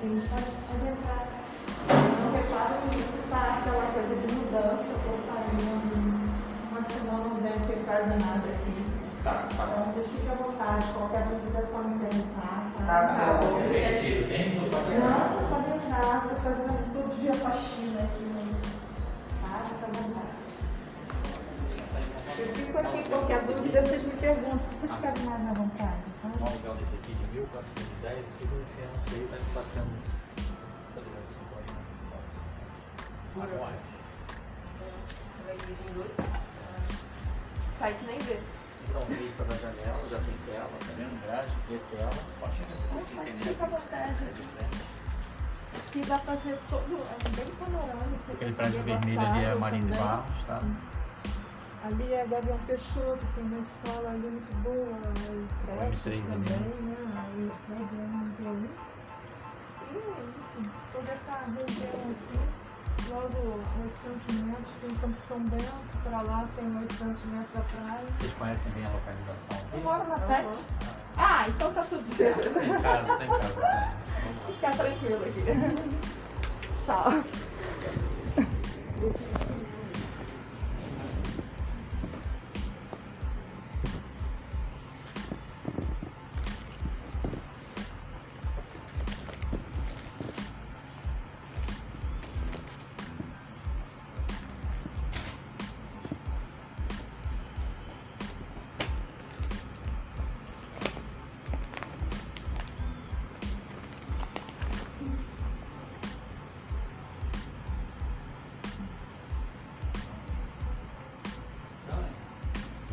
Sim, pode, pode entrar. Não reparo que tá aquela coisa de mudança, tô saindo. Uma semana não deve ter quase nada aqui. Tá, tá. Então vocês fiquem à vontade, qualquer dúvida é só me interessar. Tá Tá bom. Você tem que ir dentro pra Não, pode entrar, tô fazendo todo dia faxina aqui. né? Tá, fica à vontade. Eu fico aqui, qualquer dúvida vocês me perguntam. Vocês ficarem mais à vontade, tá? Um alugão desse aqui de 1410, o segundo financeiro está de 4 anos. Tá ligado? 50 Nossa. Agora. Vai dividir em dois. Sai que nem vê. Então, vista da janela, já tem tela, tá vendo? Grade, e tela. Pode chegar aqui, assim, Mas tem fica à neve. vontade. É de frente. Aqui dá pra ver todo, é bem panorâmico. Aquele prédio Tem vermelho ali é Marins e. Barros, tá? Ali é Gavião Peixoto, tem uma escola ali muito boa, e creches M3 ali, também, né? Aí o prédio é muito ali. E, enfim, toda essa região aqui, logo 800 metros, tem Campo São Bento, para lá tem 800 metros atrás. Vocês conhecem bem a localização Eu aqui? moro na 7. Ah, então tá tudo certo. Tá em casa, tá em casa. né? Fica tranquilo aqui. Tchau.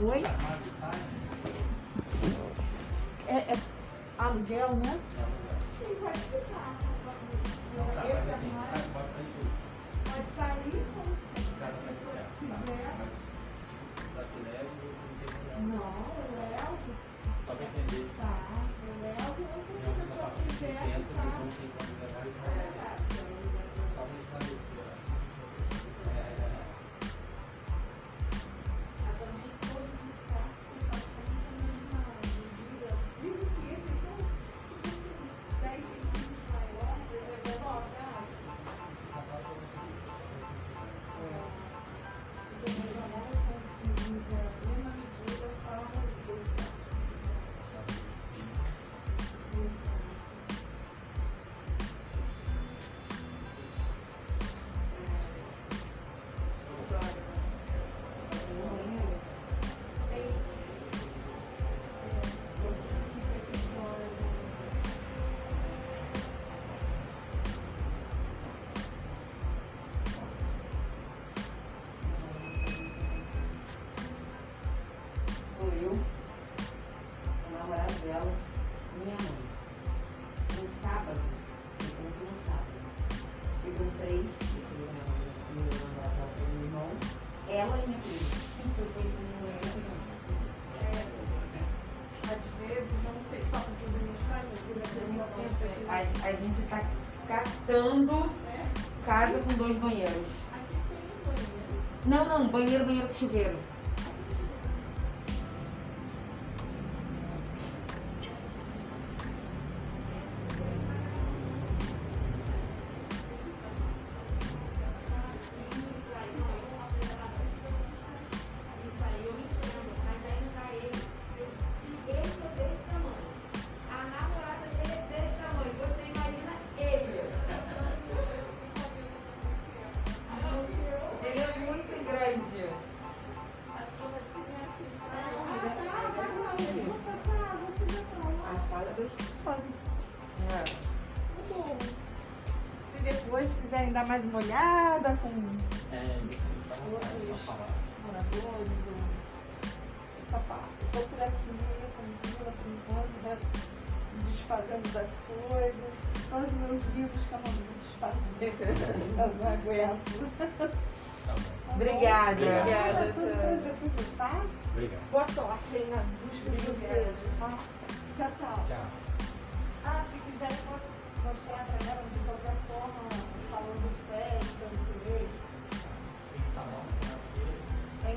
Oi? É, é aluguel, né? Sim, pode ficar. Não, tá, mas assim, sai, pode sair tudo. Pode sair como certo, você não tem problema. Não, eu levo. Só pra entender. Tá, eu levo. Em Ou alguma se a pessoa parte de quiser, 500, eles não têm como levar e não Só pra esclarecer. Né? casa com dois banheiros. Não, não, banheiro, banheiro com chuveiro. Sala é dois fazem. Tá bom. Se depois quiserem dar mais uma olhada com É, tá moradores essa parte. Estou por aqui, tranquila, por enquanto, né? desfazendo das coisas. Só os meus livros que eu não vou desfazer. eu não aguento. Tá bom. Obrigada. Obrigada? Obrigado. Boa sorte aí na busca de vocês. Tá? Tchau, tchau. Tchau. Ah, se quiser mo- mostrar pra ela de qualquer forma o salão de festa, o direito. Tem salão, né? É,